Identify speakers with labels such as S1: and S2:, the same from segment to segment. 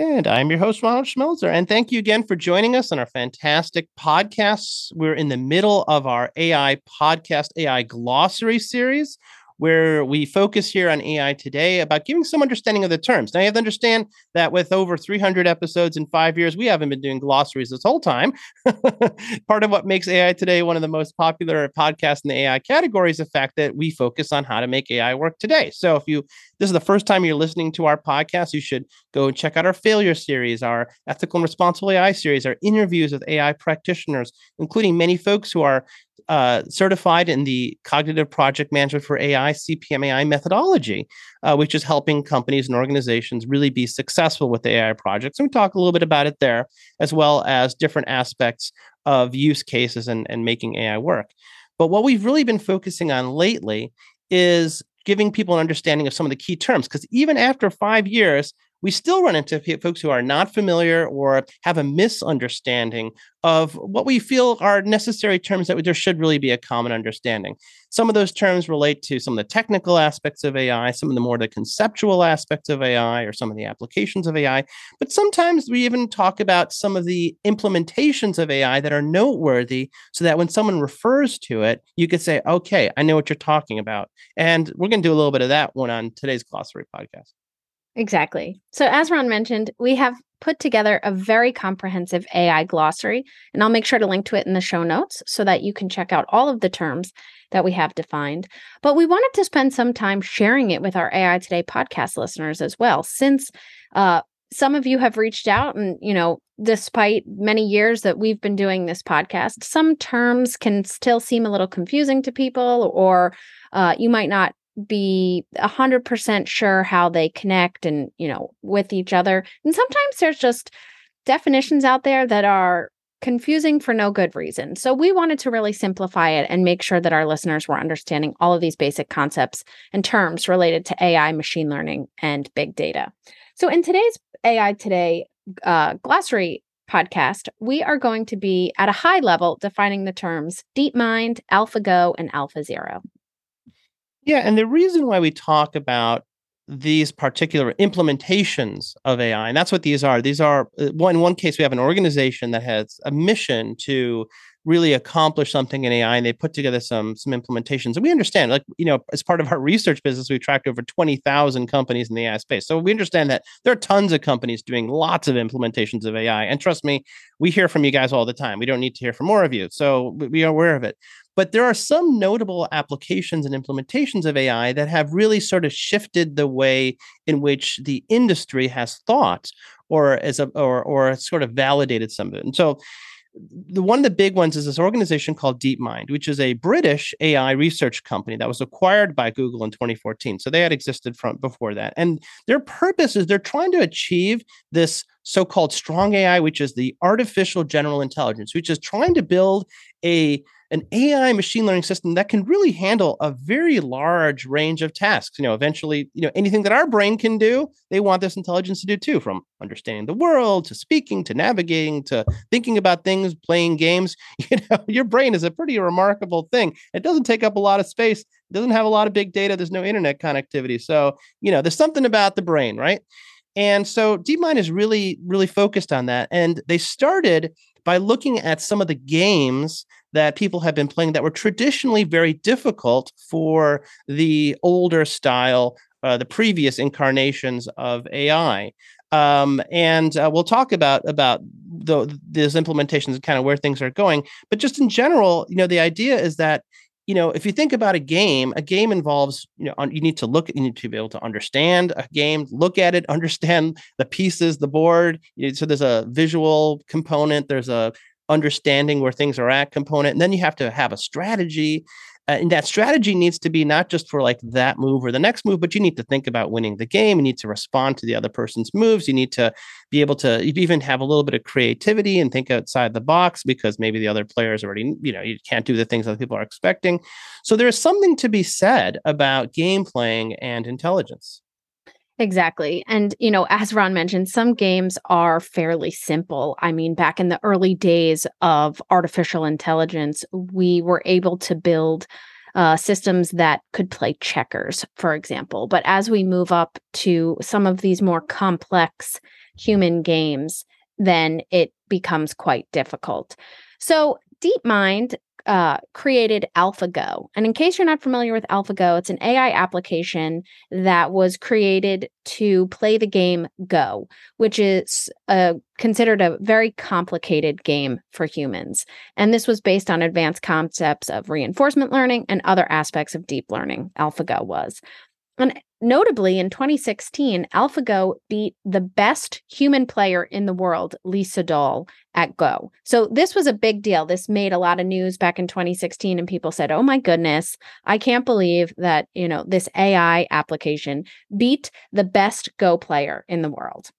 S1: And I'm your host, Ronald Schmelzer. And thank you again for joining us on our fantastic podcasts. We're in the middle of our AI podcast, AI glossary series where we focus here on AI today about giving some understanding of the terms. Now, you have to understand that with over 300 episodes in five years, we haven't been doing glossaries this whole time. Part of what makes AI today one of the most popular podcasts in the AI category is the fact that we focus on how to make AI work today. So, if you this is the first time you're listening to our podcast, you should go check out our failure series, our ethical and responsible AI series, our interviews with AI practitioners, including many folks who are uh, certified in the Cognitive Project Management for AI (CPMAI) methodology, uh, which is helping companies and organizations really be successful with AI projects. And we talk a little bit about it there, as well as different aspects of use cases and, and making AI work. But what we've really been focusing on lately is giving people an understanding of some of the key terms. Because even after five years, we still run into folks who are not familiar or have a misunderstanding of what we feel are necessary terms that there should really be a common understanding. Some of those terms relate to some of the technical aspects of AI, some of the more the conceptual aspects of AI, or some of the applications of AI. But sometimes we even talk about some of the implementations of AI that are noteworthy so that when someone refers to it, you could say, okay, I know what you're talking about. And we're going to do a little bit of that one on today's glossary podcast.
S2: Exactly. So, as Ron mentioned, we have put together a very comprehensive AI glossary, and I'll make sure to link to it in the show notes so that you can check out all of the terms that we have defined. But we wanted to spend some time sharing it with our AI Today podcast listeners as well, since uh, some of you have reached out and, you know, despite many years that we've been doing this podcast, some terms can still seem a little confusing to people, or uh, you might not be 100% sure how they connect and you know with each other. And sometimes there's just definitions out there that are confusing for no good reason. So we wanted to really simplify it and make sure that our listeners were understanding all of these basic concepts and terms related to ai machine learning and big data. So in today's ai today uh, glossary podcast we are going to be at a high level defining the terms deepmind alphago and alphazero
S1: yeah, and the reason why we talk about these particular implementations of AI, and that's what these are. These are uh, in one case we have an organization that has a mission to really accomplish something in AI, and they put together some some implementations. And we understand, like you know, as part of our research business, we've tracked over twenty thousand companies in the AI space. So we understand that there are tons of companies doing lots of implementations of AI. And trust me, we hear from you guys all the time. We don't need to hear from more of you, so we are aware of it. But there are some notable applications and implementations of AI that have really sort of shifted the way in which the industry has thought or as a or or sort of validated some of it. And so the one of the big ones is this organization called DeepMind, which is a British AI research company that was acquired by Google in 2014. So they had existed from before that. And their purpose is they're trying to achieve this so-called strong AI, which is the artificial general intelligence, which is trying to build a an AI machine learning system that can really handle a very large range of tasks. You know, eventually, you know, anything that our brain can do, they want this intelligence to do too, from understanding the world to speaking to navigating to thinking about things, playing games. You know, your brain is a pretty remarkable thing. It doesn't take up a lot of space. It doesn't have a lot of big data. There's no internet connectivity. So, you know, there's something about the brain, right? And so DeepMind is really, really focused on that. And they started by looking at some of the games that people have been playing that were traditionally very difficult for the older style, uh, the previous incarnations of AI. Um, and uh, we'll talk about about the, those implementations and kind of where things are going. But just in general, you know, the idea is that you know if you think about a game a game involves you know you need to look you need to be able to understand a game look at it understand the pieces the board you know, so there's a visual component there's a understanding where things are at component and then you have to have a strategy Uh, and that strategy needs to be not just for like that move or the next move, but you need to think about winning the game. You need to respond to the other person's moves. You need to be able to even have a little bit of creativity and think outside the box because maybe the other players already, you know, you can't do the things that people are expecting. So there is something to be said about game playing and intelligence.
S2: Exactly. And, you know, as Ron mentioned, some games are fairly simple. I mean, back in the early days of artificial intelligence, we were able to build uh, systems that could play checkers, for example. But as we move up to some of these more complex human games, then it becomes quite difficult. So, DeepMind uh, created AlphaGo. And in case you're not familiar with AlphaGo, it's an AI application that was created to play the game Go, which is considered a very complicated game for humans. And this was based on advanced concepts of reinforcement learning and other aspects of deep learning. AlphaGo was. And notably, in 2016, AlphaGo beat the best human player in the world, Lee Sedol, at Go. So this was a big deal. This made a lot of news back in 2016, and people said, "Oh my goodness, I can't believe that you know this AI application beat the best Go player in the world."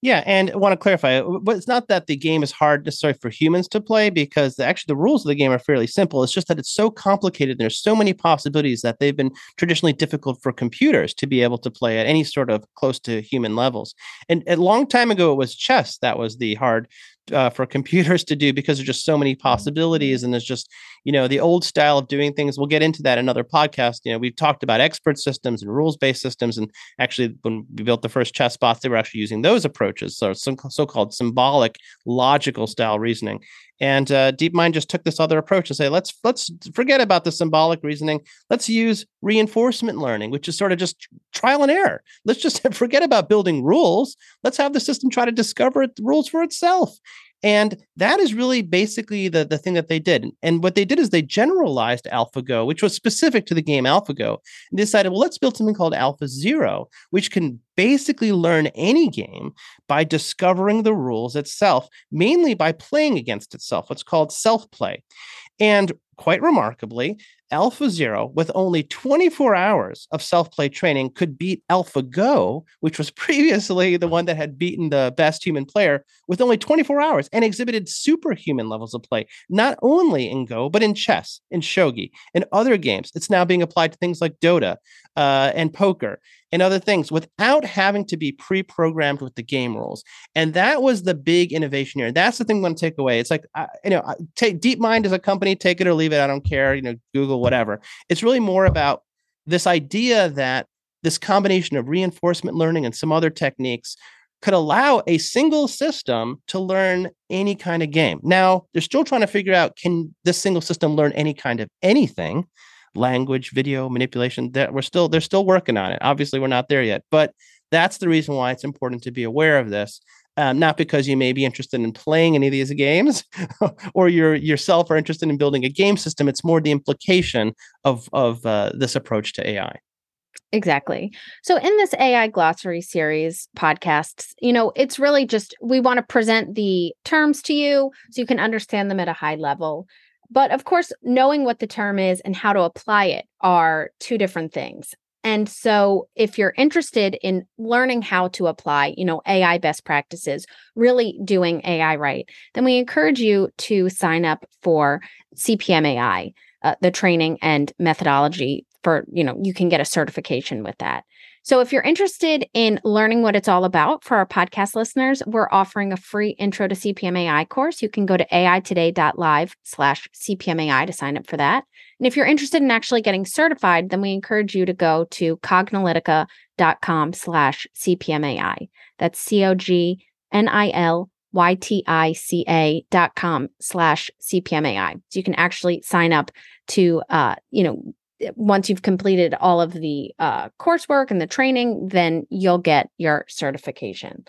S1: Yeah, and I want to clarify, uh, but it's not that the game is hard necessarily for humans to play because the, actually the rules of the game are fairly simple. It's just that it's so complicated. There's so many possibilities that they've been traditionally difficult for computers to be able to play at any sort of close to human levels. And a long time ago, it was chess that was the hard uh, for computers to do because there's just so many possibilities and there's just you know the old style of doing things. We'll get into that in another podcast. You know we've talked about expert systems and rules based systems and actually when we built the first chess bots they were actually using those approaches. So some so-called symbolic logical style reasoning and uh, DeepMind just took this other approach to say let's let's forget about the symbolic reasoning. Let's use reinforcement learning which is sort of just trial and error. Let's just forget about building rules. Let's have the system try to discover rules for itself and that is really basically the, the thing that they did. And what they did is they generalized AlphaGo, which was specific to the game AlphaGo, and decided, well, let's build something called AlphaZero, which can basically learn any game by discovering the rules itself, mainly by playing against itself, what's called self play. And quite remarkably, Alpha Zero, with only 24 hours of self play training, could beat AlphaGo, which was previously the one that had beaten the best human player, with only 24 hours and exhibited superhuman levels of play, not only in Go, but in chess, in shogi, and other games. It's now being applied to things like Dota uh, and poker and other things without having to be pre-programmed with the game rules. And that was the big innovation here. That's the thing I'm going to take away. It's like I, you know, take DeepMind as a company, take it or leave it. I don't care. You know, Google, whatever. It's really more about this idea that this combination of reinforcement learning and some other techniques could allow a single system to learn any kind of game. Now, they're still trying to figure out can this single system learn any kind of anything? Language, video manipulation. That we're still they're still working on it. Obviously, we're not there yet, but that's the reason why it's important to be aware of this. Um, not because you may be interested in playing any of these games or you yourself are interested in building a game system. It's more the implication of of uh, this approach to AI.
S2: Exactly. So, in this AI glossary series podcasts, you know, it's really just we want to present the terms to you so you can understand them at a high level. But of course, knowing what the term is and how to apply it are two different things. And so if you're interested in learning how to apply, you know, AI best practices, really doing AI right, then we encourage you to sign up for CPMAI, uh, the training and methodology for, you know, you can get a certification with that. So if you're interested in learning what it's all about for our podcast listeners, we're offering a free intro to CPMAI course. You can go to aitoday.live slash CPMAI to sign up for that. And if you're interested in actually getting certified, then we encourage you to go to cognilytica.com slash CPMAI. That's C-O-G-N-I-L Y-T-I-C-A dot com slash CPMAI. So you can actually sign up to, uh, you know, once you've completed all of the uh, coursework and the training, then you'll get your certification.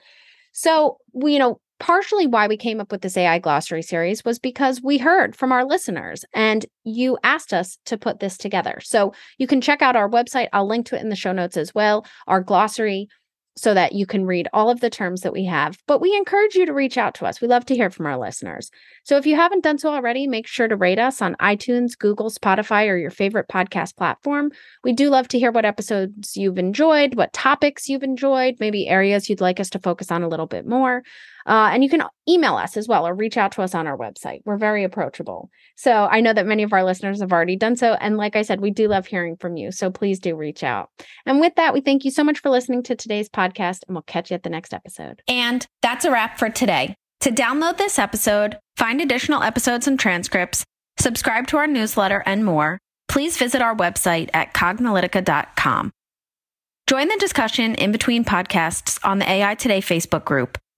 S2: So, we, you know, partially why we came up with this AI glossary series was because we heard from our listeners and you asked us to put this together. So, you can check out our website. I'll link to it in the show notes as well. Our glossary so that you can read all of the terms that we have. But we encourage you to reach out to us. We love to hear from our listeners. So if you haven't done so already, make sure to rate us on iTunes, Google, Spotify, or your favorite podcast platform. We do love to hear what episodes you've enjoyed, what topics you've enjoyed, maybe areas you'd like us to focus on a little bit more. Uh, and you can email us as well or reach out to us on our website. We're very approachable. So I know that many of our listeners have already done so. And like I said, we do love hearing from you. So please do reach out. And with that, we thank you so much for listening to today's podcast, and we'll catch you at the next episode.
S3: And that's a wrap for today. To download this episode, find additional episodes and transcripts, subscribe to our newsletter, and more, please visit our website at cognilytica.com. Join the discussion in between podcasts on the AI Today Facebook group